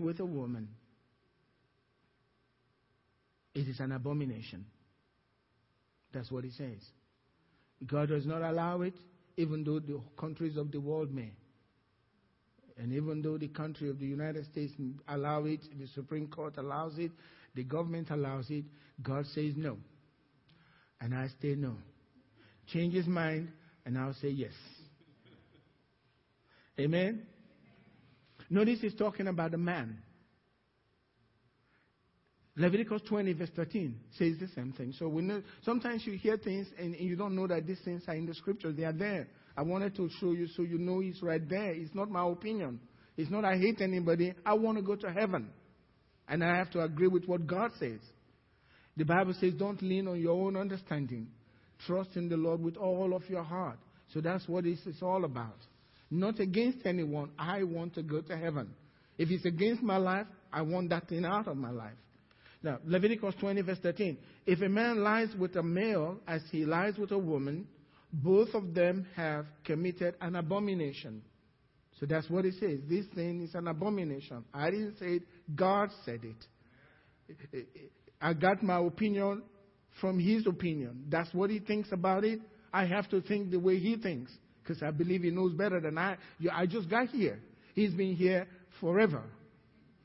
with a woman, it is an abomination. That's what he says. God does not allow it, even though the countries of the world may. And even though the country of the United States allow it, the Supreme Court allows it, the government allows it, God says no. And I say no. Change his mind, and I'll say yes. Amen? Notice he's talking about a man. Leviticus 20, verse 13 says the same thing. So we know, sometimes you hear things and, and you don't know that these things are in the scriptures. They are there. I wanted to show you so you know it's right there. It's not my opinion. It's not I hate anybody. I want to go to heaven. And I have to agree with what God says. The Bible says, don't lean on your own understanding. Trust in the Lord with all of your heart. So that's what this is all about. Not against anyone. I want to go to heaven. If it's against my life, I want that thing out of my life. Now, Leviticus 20, verse 13. If a man lies with a male as he lies with a woman, both of them have committed an abomination. So that's what it says. This thing is an abomination. I didn't say it, God said it. I got my opinion from his opinion. That's what he thinks about it. I have to think the way he thinks because I believe he knows better than I. I just got here. He's been here forever.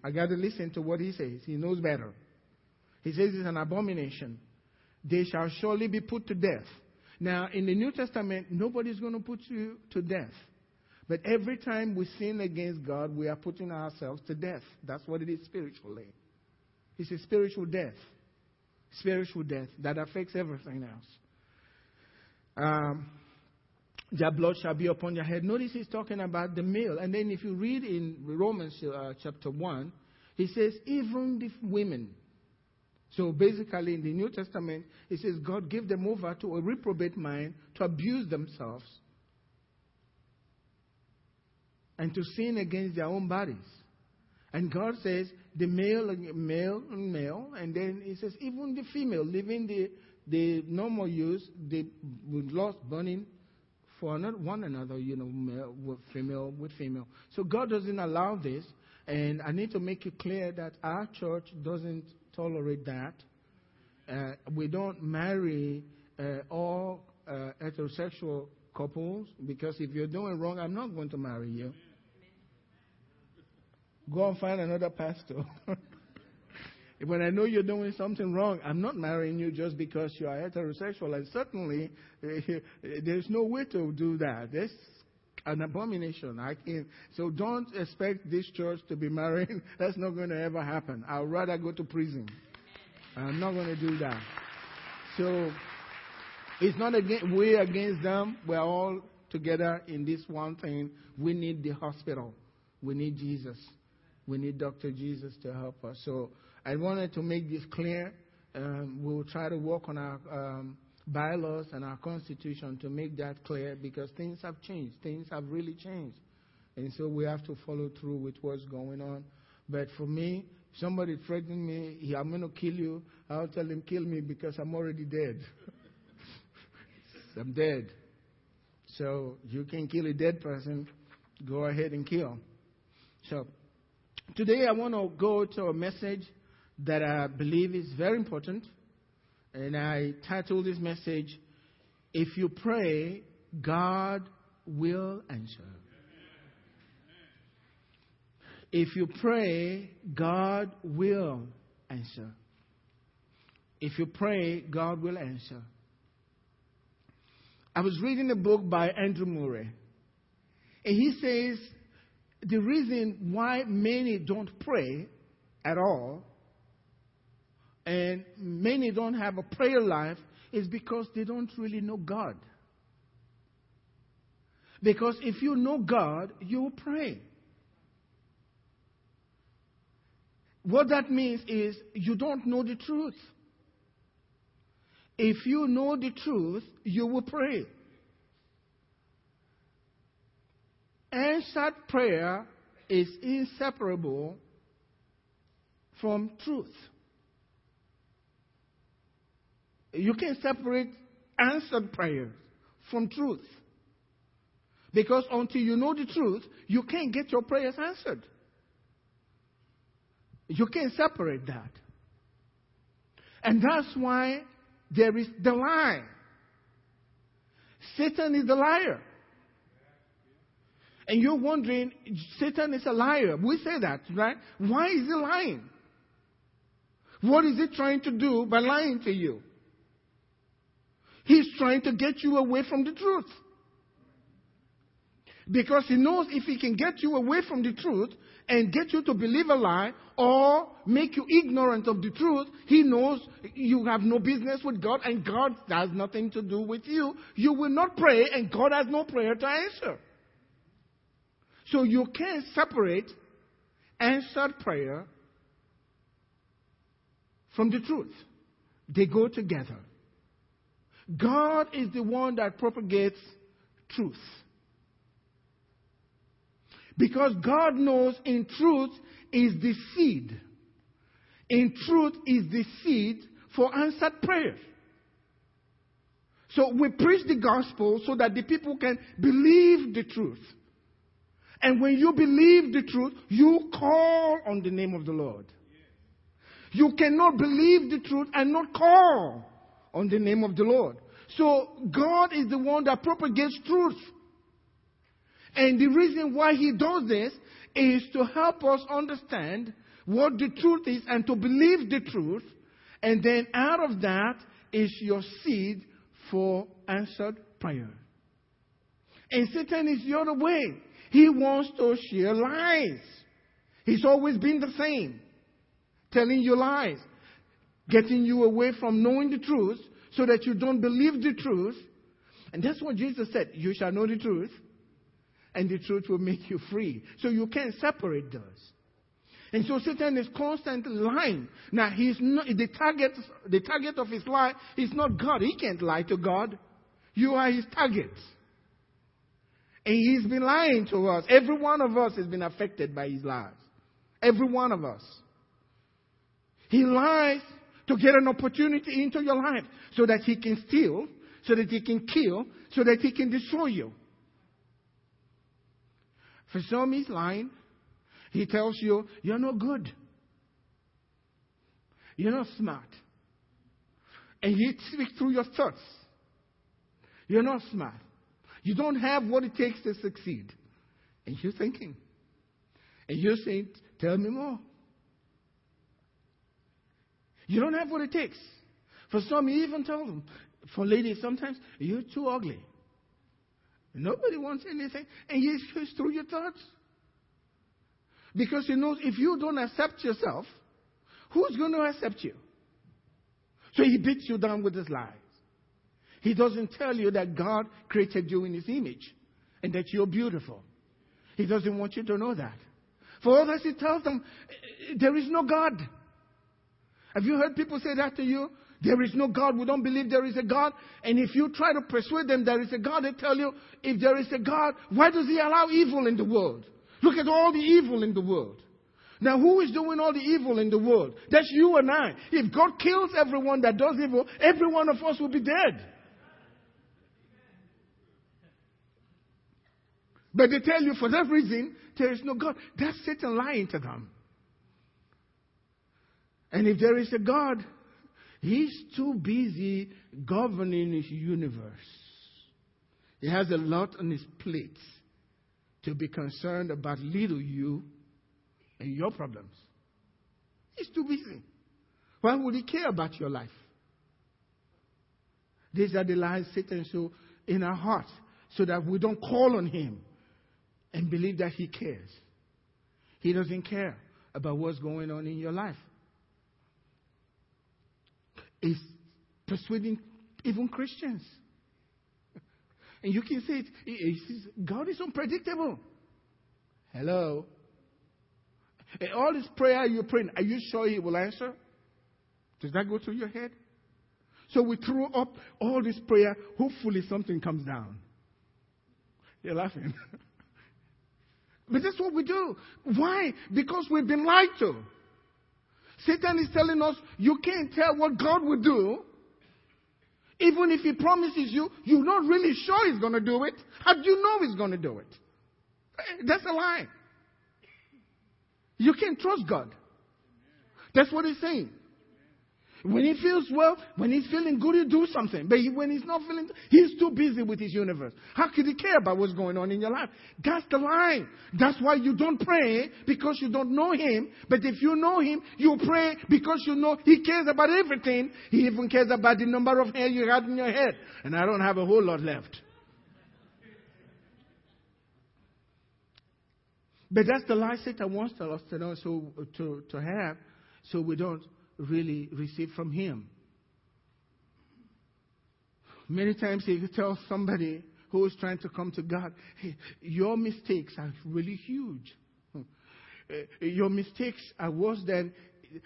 I got to listen to what he says. He knows better. He says it's an abomination. They shall surely be put to death. Now, in the New Testament, nobody's going to put you to death. But every time we sin against God, we are putting ourselves to death. That's what it is spiritually. It's a spiritual death. Spiritual death that affects everything else. Um, their blood shall be upon your head. Notice he's talking about the male. And then if you read in Romans uh, chapter 1, he says, even the women. So basically, in the New Testament, it says God gave them over to a reprobate mind to abuse themselves and to sin against their own bodies. And God says the male, and male, and male, and then He says even the female, living the the normal use, the lost burning for one another, you know, male with female with female. So God doesn't allow this, and I need to make it clear that our church doesn't tolerate that. Uh, we don't marry uh, all uh, heterosexual couples because if you're doing wrong, I'm not going to marry you. Go and find another pastor. when I know you're doing something wrong, I'm not marrying you just because you are heterosexual. And certainly, eh, there's no way to do that. That's an abomination. I can't. So don't expect this church to be marrying. That's not going to ever happen. I'd rather go to prison. I'm not going to do that. So it's not against, we against them. We're all together in this one thing. We need the hospital. We need Jesus. We need Dr. Jesus to help us. So I wanted to make this clear. Um, we'll try to work on our um, bylaws and our constitution to make that clear because things have changed. Things have really changed. And so we have to follow through with what's going on. But for me, somebody threatening me, I'm going to kill you, I'll tell him, kill me because I'm already dead. I'm dead. So you can kill a dead person, go ahead and kill. So today I want to go to a message that I believe is very important. And I titled this message, If You Pray, God Will Answer. If you pray, God will answer. If you pray, God will answer. I was reading a book by Andrew Murray, and he says the reason why many don't pray at all and many don't have a prayer life is because they don't really know God. Because if you know God, you will pray. What that means is you don't know the truth. If you know the truth, you will pray. Answered prayer is inseparable from truth. You can't separate answered prayers from truth. Because until you know the truth, you can't get your prayers answered. You can't separate that. And that's why there is the lie. Satan is the liar. And you're wondering, Satan is a liar. We say that, right? Why is he lying? What is he trying to do by lying to you? He's trying to get you away from the truth. Because he knows if he can get you away from the truth and get you to believe a lie or make you ignorant of the truth, he knows you have no business with God and God has nothing to do with you. You will not pray and God has no prayer to answer. So you can't separate answered prayer from the truth. They go together. God is the one that propagates truth. Because God knows in truth is the seed. In truth is the seed for answered prayer. So we preach the gospel so that the people can believe the truth. And when you believe the truth, you call on the name of the Lord. You cannot believe the truth and not call on the name of the Lord. So God is the one that propagates truth. And the reason why he does this is to help us understand what the truth is and to believe the truth. And then out of that is your seed for answered prayer. And Satan is the other way. He wants to share lies. He's always been the same. Telling you lies. Getting you away from knowing the truth so that you don't believe the truth. And that's what Jesus said. You shall know the truth and the truth will make you free. So you can't separate those. And so Satan is constantly lying. Now he's not the target the target of his lie is not God. He can't lie to God. You are his target. And he's been lying to us. Every one of us has been affected by his lies. Every one of us. He lies to get an opportunity into your life so that he can steal, so that he can kill, so that he can destroy you. For some, he's lying. He tells you, you're not good. You're not smart. And he speaks through your thoughts. You're not smart. You don't have what it takes to succeed. And you're thinking. And you're saying, tell me more. You don't have what it takes. For some, you even tell them, for ladies, sometimes, you're too ugly. Nobody wants anything. And he goes through your thoughts. Because he knows if you don't accept yourself, who's going to accept you? So he beats you down with his lies. He doesn't tell you that God created you in his image and that you're beautiful. He doesn't want you to know that. For others, he tells them, there is no God. Have you heard people say that to you? There is no God. We don't believe there is a God. And if you try to persuade them there is a God, they tell you, if there is a God, why does He allow evil in the world? Look at all the evil in the world. Now, who is doing all the evil in the world? That's you and I. If God kills everyone that does evil, every one of us will be dead. But they tell you for that reason, there is no God. That's Satan lying to them. And if there is a God, He's too busy governing his universe. He has a lot on his plate to be concerned about little you and your problems. He's too busy. Why would he care about your life? These are the lies Satan so in our hearts sow that we don't call on him and believe that he cares. He doesn't care about what's going on in your life is persuading even Christians. And you can say it, God is unpredictable. Hello. And all this prayer you're praying, are you sure He will answer? Does that go through your head? So we throw up all this prayer, hopefully something comes down. You're laughing. but that's what we do. Why? Because we've been lied to. Satan is telling us you can't tell what God will do. Even if he promises you, you're not really sure he's going to do it. How do you know he's going to do it? Eh, that's a lie. You can't trust God. That's what he's saying. When he feels well, when he's feeling good, he do something. But he, when he's not feeling, he's too busy with his universe. How could he care about what's going on in your life? That's the line. That's why you don't pray because you don't know him. But if you know him, you pray because you know he cares about everything. He even cares about the number of hair you have in your head. And I don't have a whole lot left. But that's the lie Satan wants us to know, so to, to have, so we don't really receive from him. Many times he tells somebody who is trying to come to God, hey, your mistakes are really huge. Uh, your mistakes are worse than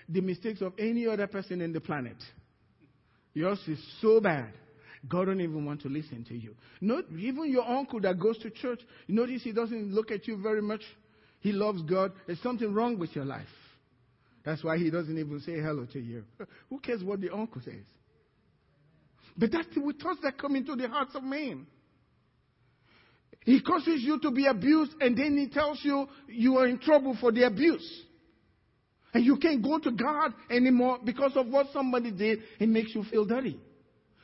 the mistakes of any other person in the planet. Yours is so bad. God don't even want to listen to you. Not even your uncle that goes to church. Notice he doesn't look at you very much. He loves God. There's something wrong with your life. That's why he doesn't even say hello to you. Who cares what the uncle says? But that's the thoughts that come into the hearts of men. He causes you to be abused, and then he tells you you are in trouble for the abuse. And you can't go to God anymore because of what somebody did. It makes you feel dirty.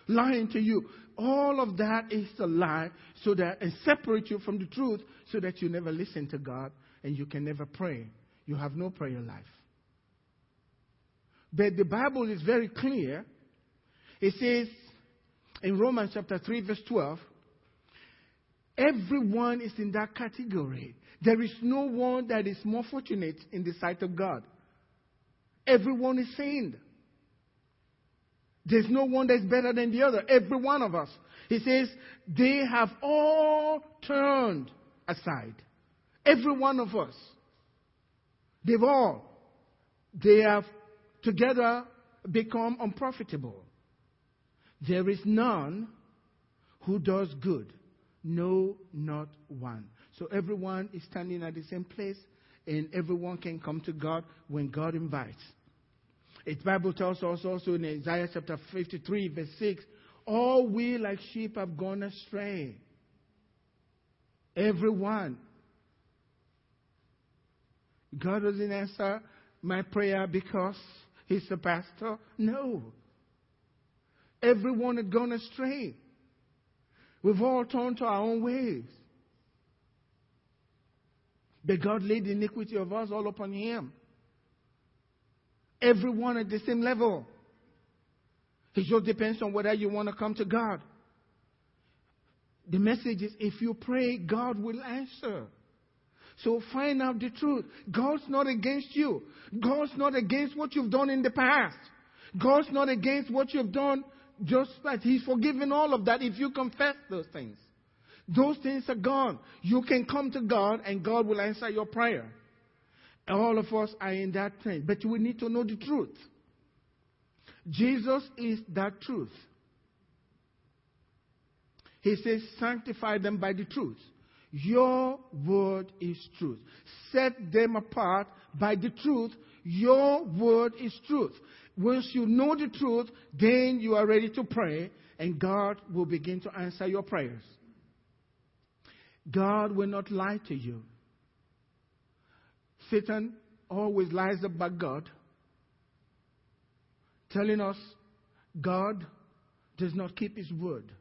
Lying to you. All of that is a lie so that and separate you from the truth so that you never listen to God and you can never pray. You have no prayer life. But the Bible is very clear. It says in Romans chapter 3, verse 12, everyone is in that category. There is no one that is more fortunate in the sight of God. Everyone is sinned. There's no one that's better than the other. Every one of us. He says, they have all turned aside. Every one of us. They've all. They have together become unprofitable. There is none who does good. No, not one. So everyone is standing at the same place, and everyone can come to God when God invites. The Bible tells us also in Isaiah chapter 53, verse 6 All we like sheep have gone astray. Everyone. God doesn't answer my prayer because he's the pastor. No. Everyone had gone astray. We've all turned to our own ways. But God laid the iniquity of us all upon him. Everyone at the same level. It just depends on whether you want to come to God. The message is if you pray, God will answer. So find out the truth. God's not against you. God's not against what you've done in the past. God's not against what you've done just that He's forgiven all of that if you confess those things. Those things are gone. You can come to God and God will answer your prayer. All of us are in that train. But we need to know the truth. Jesus is that truth. He says, sanctify them by the truth. Your word is truth. Set them apart by the truth. Your word is truth. Once you know the truth, then you are ready to pray, and God will begin to answer your prayers. God will not lie to you. Satan always lies about God, telling us God does not keep his word.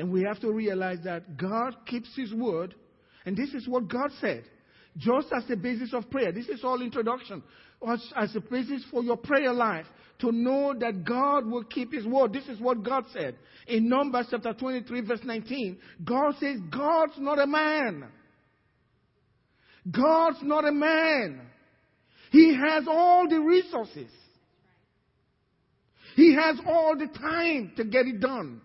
And we have to realize that God keeps His word, and this is what God said. Just as the basis of prayer. This is all introduction. As, a basis for your prayer life. To know that God will keep His word. This is what God said. In Numbers chapter 23, verse 19, God says, God's not a man. God's not a man. He has all the resources. He has all the time to get it done.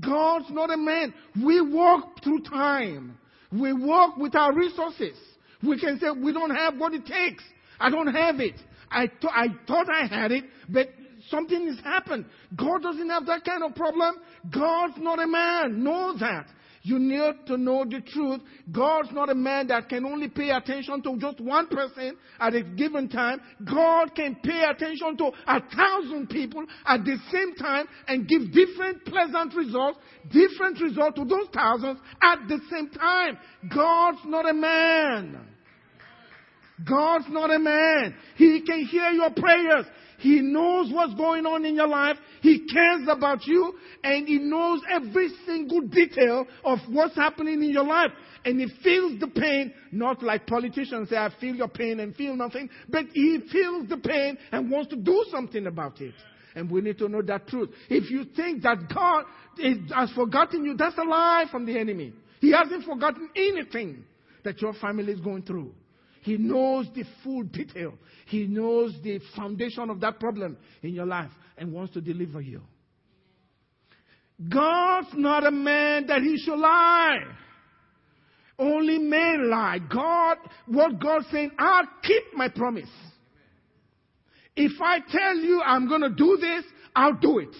God's not a man. We walk through time. We walk with our resources. We can say we don't have what it takes. I don't have it. I, th- I thought I had it, but something has happened. God doesn't have that kind of problem. God's not a man. Know that. You need to know the truth. God's not a man that can only pay attention to just one person at a given time. God can pay attention to a thousand people at the same time and give different pleasant results, different results to those thousands at the same time. God's not a man. God's not a man. He can hear your prayers. He knows what's going on in your life. He cares about you and he knows every single detail of what's happening in your life. And he feels the pain, not like politicians say, I feel your pain and feel nothing, but he feels the pain and wants to do something about it. And we need to know that truth. If you think that God has forgotten you, that's a lie from the enemy. He hasn't forgotten anything that your family is going through. He knows the full detail. He knows the foundation of that problem in your life and wants to deliver you. God's not a man that he should lie. Only men lie. God, what God's saying, I'll keep my promise. If I tell you I'm going to do this, I'll do it.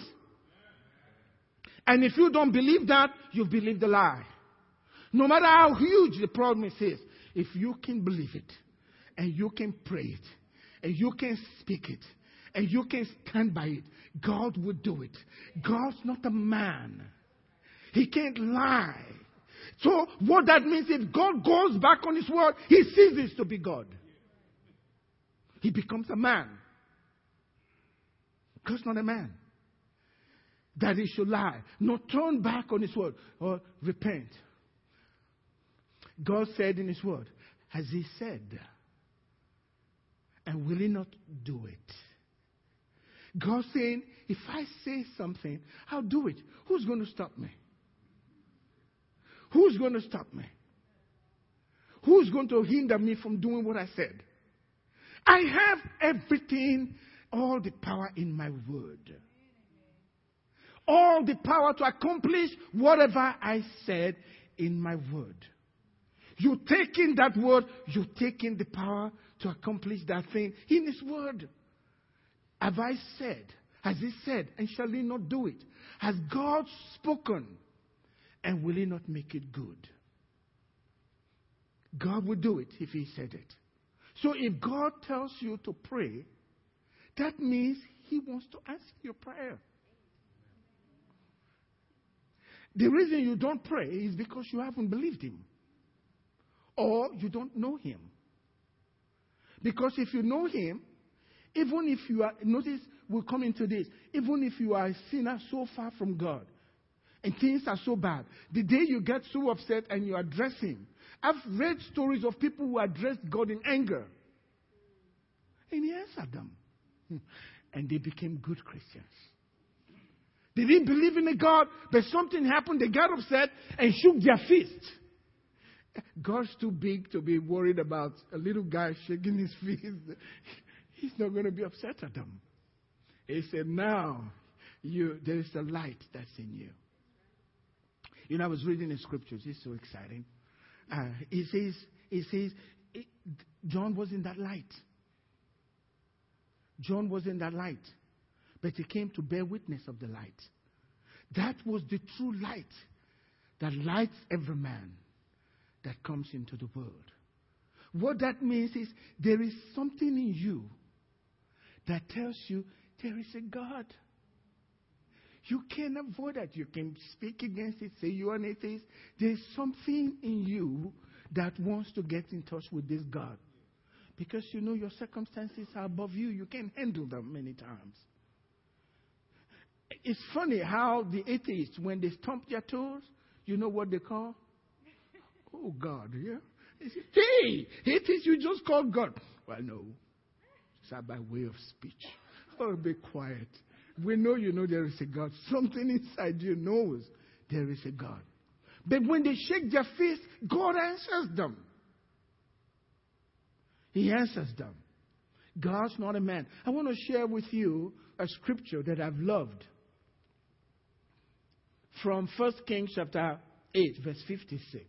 And if you don't believe that, you've believed the lie. No matter how huge the promise is, if you can believe it, and you can pray it, and you can speak it, and you can stand by it, God will do it. God's not a man. He can't lie. So what that means is God goes back on his word, he ceases to be God. He becomes a man. God's not a man. That he should lie. Not turn back on his word or repent. God said in his word, has he said, and will he not do it? God saying, if I say something, I'll do it. Who's going to stop me? Who's going to stop me? Who's going to hinder me from doing what I said? I have everything, all the power in my word. All the power to accomplish whatever I said in my word. You taking that word, you taking the power to accomplish that thing in His word. Have I said? Has He said? And shall He not do it? Has God spoken? And will He not make it good? God will do it if He said it. So if God tells you to pray, that means He wants to answer your prayer. The reason you don't pray is because you haven't believed Him or you don't know him. Because if you know him, even if you are, notice we'll come into this, even if you are a sinner so far from God and things are so bad, the day you get so upset and you address him, I've read stories of people who addressed God in anger. And he answered them. Hmm. And they became good Christians. They didn't believe in a God, but something happened, they got upset and shook their fist. God's too big to be worried about a little guy shaking his fist. He's not going to be upset at them. He said, Now you, there is a light that's in you. You know, I was reading the scriptures. It's so exciting. Uh, says, it says, it, John was in that light. John was in that light. But he came to bear witness of the light. That was the true light that lights every man that comes into the world. What that means is there is something in you that tells you there is a God. You can't avoid that. You can speak against it, say you're an atheist. There's something in you that wants to get in touch with this God. Because you know your circumstances are above you. You can't handle them many times. It's funny how the atheists, when they stomp their toes, you know what they call? Oh, God, yeah? Hey, it is you just call God. Well, no. It's by way of speech. Oh, be quiet. We know you know there is a God. Something inside you knows there is a God. But when they shake their fist, God answers them. He answers them. God's not a man. I want to share with you a scripture that I've loved from 1 Kings chapter 8, verse 56.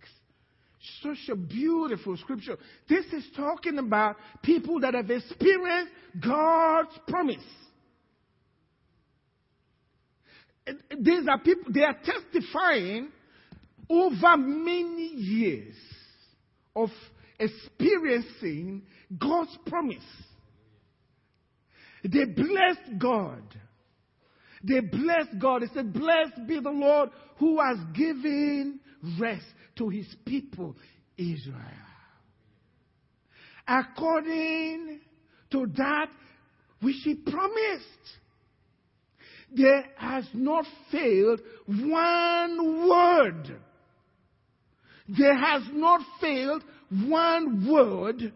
Such a beautiful scripture. This is talking about people that have experienced God's promise. These are people, they are testifying over many years of experiencing God's promise. They blessed God. They blessed God. They said, Blessed be the Lord who has given rest to his people, Israel. according to that which he promised. There has not failed one word. There has not failed one word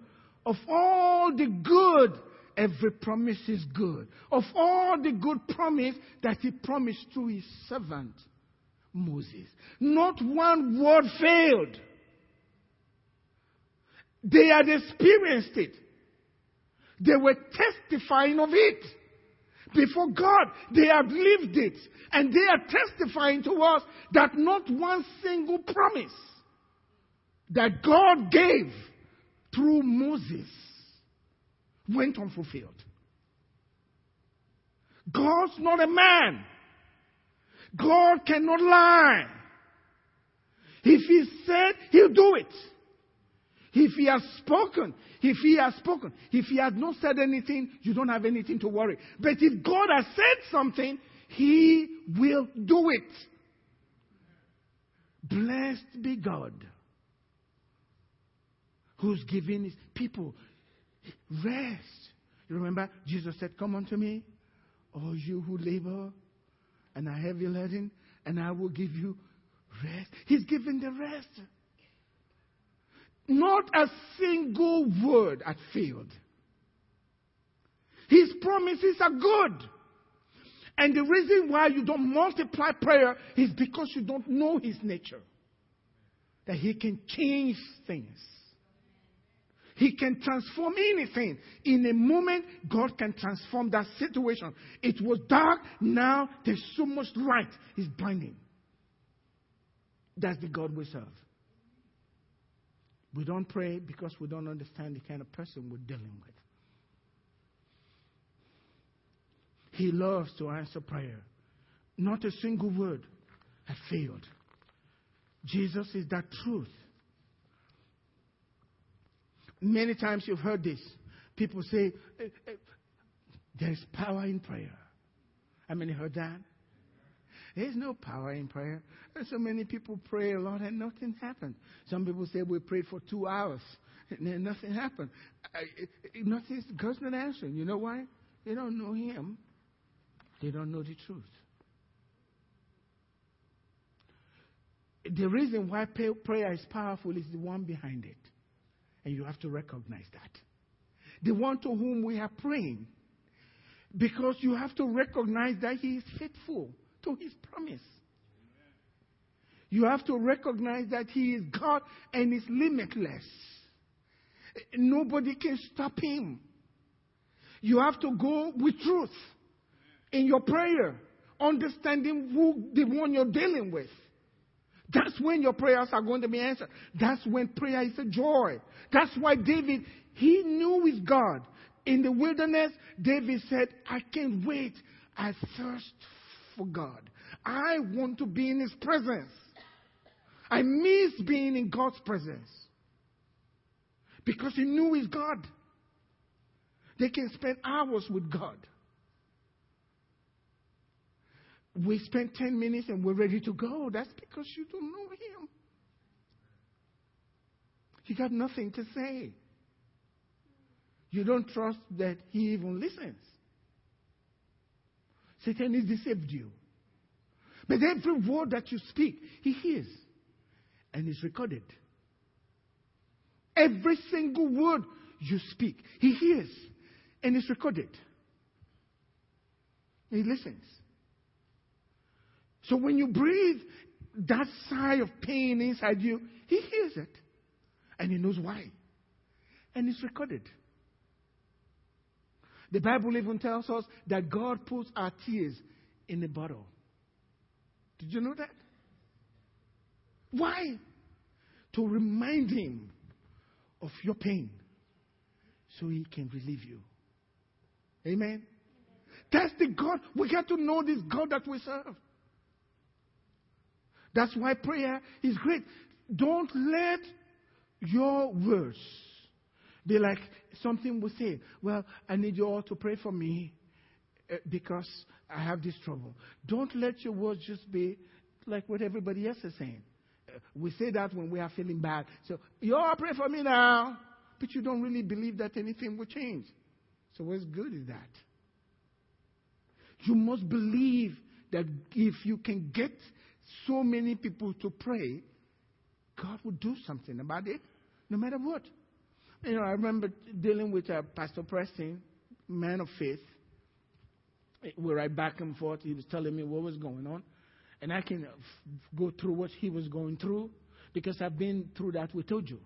of all the good. Every promise is good. Of all the good promise that he promised to his servant Moses, not one word failed. They had experienced it. They were testifying of it before God. They had lived it. And they are testifying to us that not one single promise that God gave through Moses went unfulfilled. God's not a man. God cannot lie. If He said, He'll do it. If He has spoken, if He has spoken, if He has not said anything, you don't have anything to worry. But if God has said something, He will do it. Blessed be God who's giving his people rest. You remember Jesus said, Come unto me, all you who labor and are heavy laden, and I will give you rest. He's giving the rest. Not a single word had failed. His promises are good. And the reason why you don't multiply prayer is because you don't know his nature. That he can change things. He can transform anything. In a moment, God can transform that situation. It was dark, now there's so much light. It's blinding. That's the God we serve. We don't pray because we don't understand the kind of person we're dealing with. He loves to answer prayer. Not a single word has failed. Jesus is that truth. Many times you've heard this. People say, eh, eh, there's power in prayer. How many heard that? There's no power in prayer. There's so many people pray a lot and nothing happened. Some people say we prayed for two hours and nothing happened. nothing, God's not answering. You know why? They don't know Him. They don't know the truth. The reason why prayer is powerful is the one behind it. And you have to recognize that. The one to whom we are praying. Because you have to recognize that He is faithful to His promise. You have to recognize that He is God and is limitless. Nobody can stop Him. You have to go with truth in your prayer, understanding who the one you're dealing with. That's when your prayers are going to be answered. That's when prayer is a joy. That's why David, he knew his God. In the wilderness, David said, I can't wait. I thirst for God. I want to be in his presence. I miss being in God's presence. Because he knew his God. They can spend hours with God. We spend 10 minutes and we're ready to go. That's because you don't know Him. You got nothing to say. You don't trust that He even listens. Satan has deceived you. But every word that you speak, He hears and is recorded. Every single word you speak, He hears and is recorded. He listens. So when you breathe that sigh of pain inside you, he hears it. And he knows why. And it's recorded. The Bible even tells us that God puts our tears in a bottle. Did you know that? Why? To remind him of your pain so he can relieve you. Amen? That's the God. We got to know this God that we serve. That's why prayer is great. Don't let your words be like something we say. Well, I need you all to pray for me uh, because I have this trouble. Don't let your words just be like what everybody else is saying. Uh, we say that when we are feeling bad. So, you all pray for me now. but you don't really believe that anything will change. So, what's good is that? You must believe that if you can get so many people to pray, God will do something about it, no matter what. You know, I remember dealing with uh, Pastor Preston, man of faith. We're right back and forth. He was telling me what was going on. And I can go through what he was going through because I've been through that with Toju.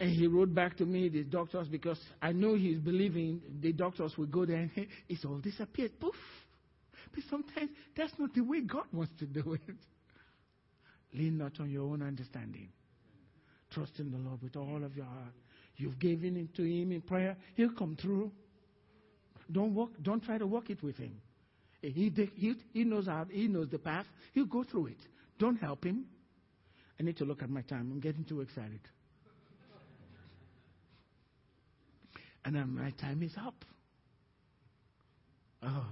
And he wrote back to me, the doctors, because I know he's believing the doctors will go there and it's all disappeared. Poof. But sometimes that's not the way God wants to do it. Lean not on your own understanding. Trust in the Lord with all of your heart. You've given it to Him in prayer, He'll come through. Don't walk, don't try to walk it with Him. He, he, he knows how, He knows the path. He'll go through it. Don't help Him. I need to look at my time. I'm getting too excited. And then my time is up. Oh.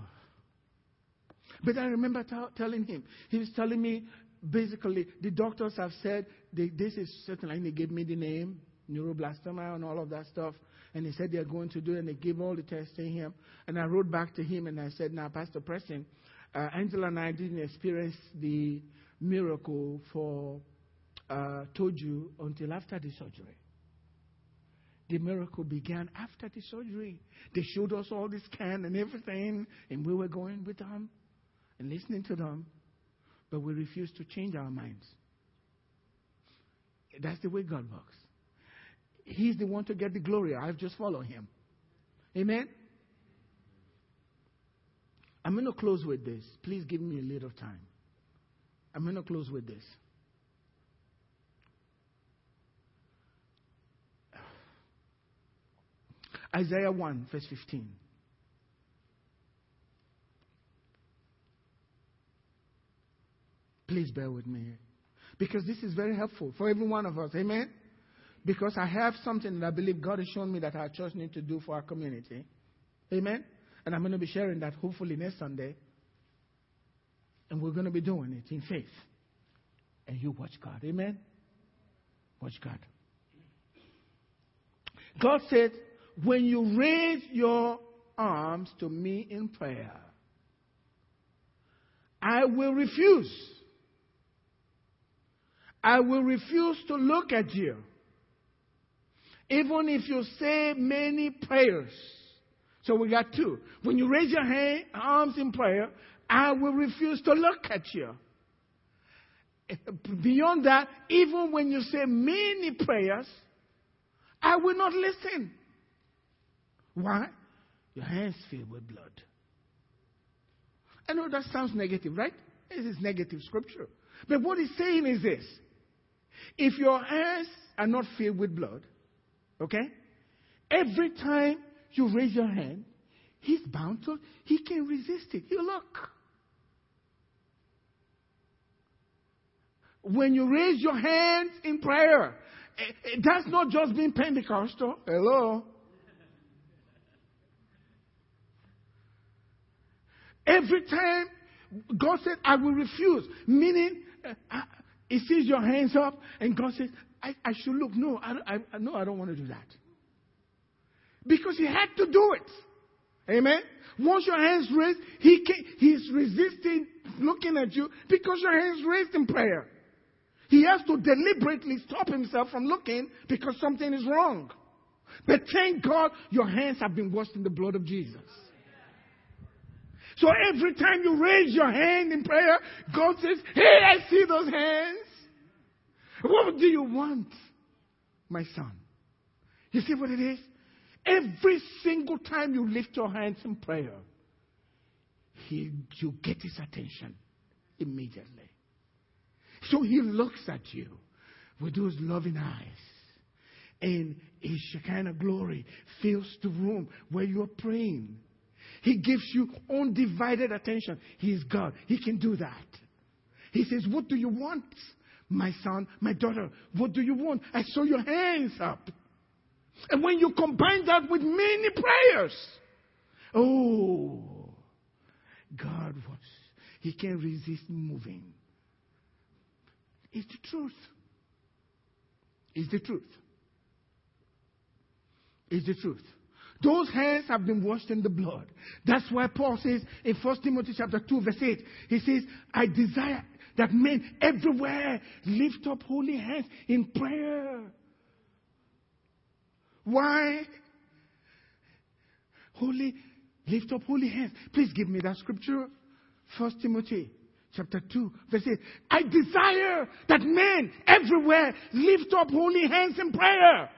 But I remember t- telling him, he was telling me basically the doctors have said they, this is certain, and they gave me the name, neuroblastoma and all of that stuff. And he said they're going to do it, and they gave all the testing him. And I wrote back to him and I said, Now, Pastor Preston, uh, Angela and I didn't experience the miracle for uh, Toju until after the surgery. The miracle began after the surgery. They showed us all the scan and everything, and we were going with them and listening to them, but we refuse to change our minds. That's the way God works. He's the one to get the glory. I've just followed him. Amen? I'm going to close with this. Please give me a little time. I'm going to close with this. Isaiah 1, verse 15. Please bear with me. Because this is very helpful for every one of us. Amen? Because I have something that I believe God has shown me that our church needs to do for our community. Amen? And I'm going to be sharing that hopefully next Sunday. And we're going to be doing it in faith. And you watch God. Amen? Watch God. God said, when you raise your arms to me in prayer, I will refuse I will refuse to look at you. Even if you say many prayers. So we got two. When you raise your hand, arms in prayer, I will refuse to look at you. Beyond that, even when you say many prayers, I will not listen. Why? Your hands filled with blood. I know that sounds negative, right? This is negative scripture. But what he's saying is this if your hands are not filled with blood, okay, every time you raise your hand, he's bound to, he can resist it. You look. When you raise your hands in prayer, eh, eh, that's not just being Pentecostal. Hello. Every time God said, I will refuse, meaning uh, he sees your hands up, and God says, I, I should look. No I, I, no, I don't want to do that. Because he had to do it. Amen? Once your hands raised, he can, he's resisting looking at you because your hands raised in prayer. He has to deliberately stop himself from looking because something is wrong. But thank God your hands have been washed in the blood of Jesus. So every time you raise your hand in prayer, God says, Hey, I see those hands. What do you want, my son? You see what it is? Every single time you lift your hands in prayer, he, you get his attention immediately. So he looks at you with those loving eyes. And his Shekinah glory fills the room where you're praying. He gives you undivided attention. He is God. He can do that. He says, What do you want, my son, my daughter? What do you want? I saw your hands up. And when you combine that with many prayers, oh, God was, He can't resist moving. It's the truth. It's the truth. It's the truth. Those hands have been washed in the blood. That's why Paul says in 1 Timothy chapter 2 verse 8, he says, I desire that men everywhere lift up holy hands in prayer. Why? Holy, lift up holy hands. Please give me that scripture. 1 Timothy chapter 2 verse 8. I desire that men everywhere lift up holy hands in prayer.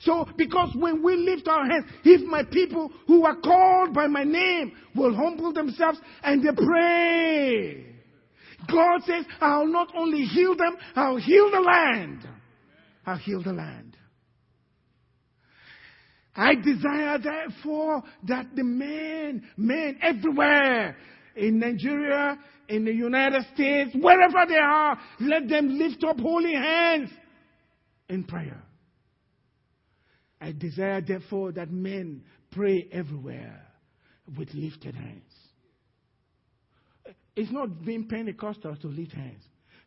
So, because when we lift our hands, if my people who are called by my name will humble themselves and they pray, God says, I'll not only heal them, I'll heal the land. I'll heal the land. I desire therefore that the men, men everywhere, in Nigeria, in the United States, wherever they are, let them lift up holy hands in prayer. I desire, therefore, that men pray everywhere with lifted hands. It's not being Pentecostal to lift hands.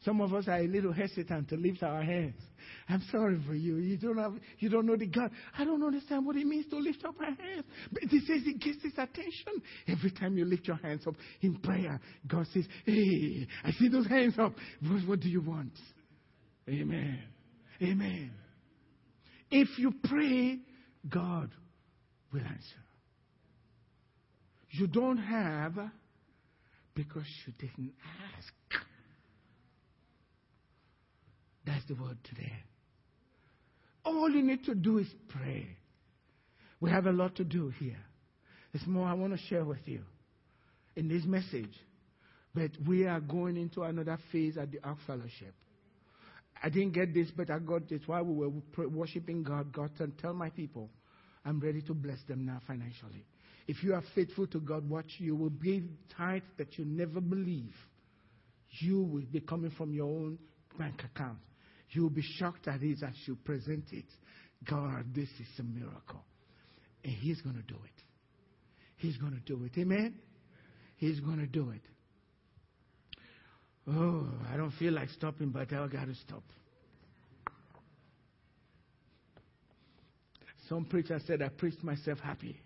Some of us are a little hesitant to lift our hands. I'm sorry for you. You don't have, you don't know the God. I don't understand what it means to lift up our hands. But it says it gets his attention. Every time you lift your hands up in prayer, God says, Hey, I see those hands up. What, what do you want? Amen. Amen. If you pray, God will answer. You don't have because you didn't ask. That's the word today. All you need to do is pray. We have a lot to do here. There's more I want to share with you in this message. But we are going into another phase at the Ark Fellowship. I didn't get this, but I got this while we were worshiping God. God said, Tell my people, I'm ready to bless them now financially. If you are faithful to God, watch, you will give tithe that you never believe. You will be coming from your own bank account. You will be shocked at it as you present it. God, this is a miracle. And He's going to do it. He's going to do it. Amen? He's going to do it. Oh, I don't feel like stopping, but I got to stop. Some preacher said I preached myself happy.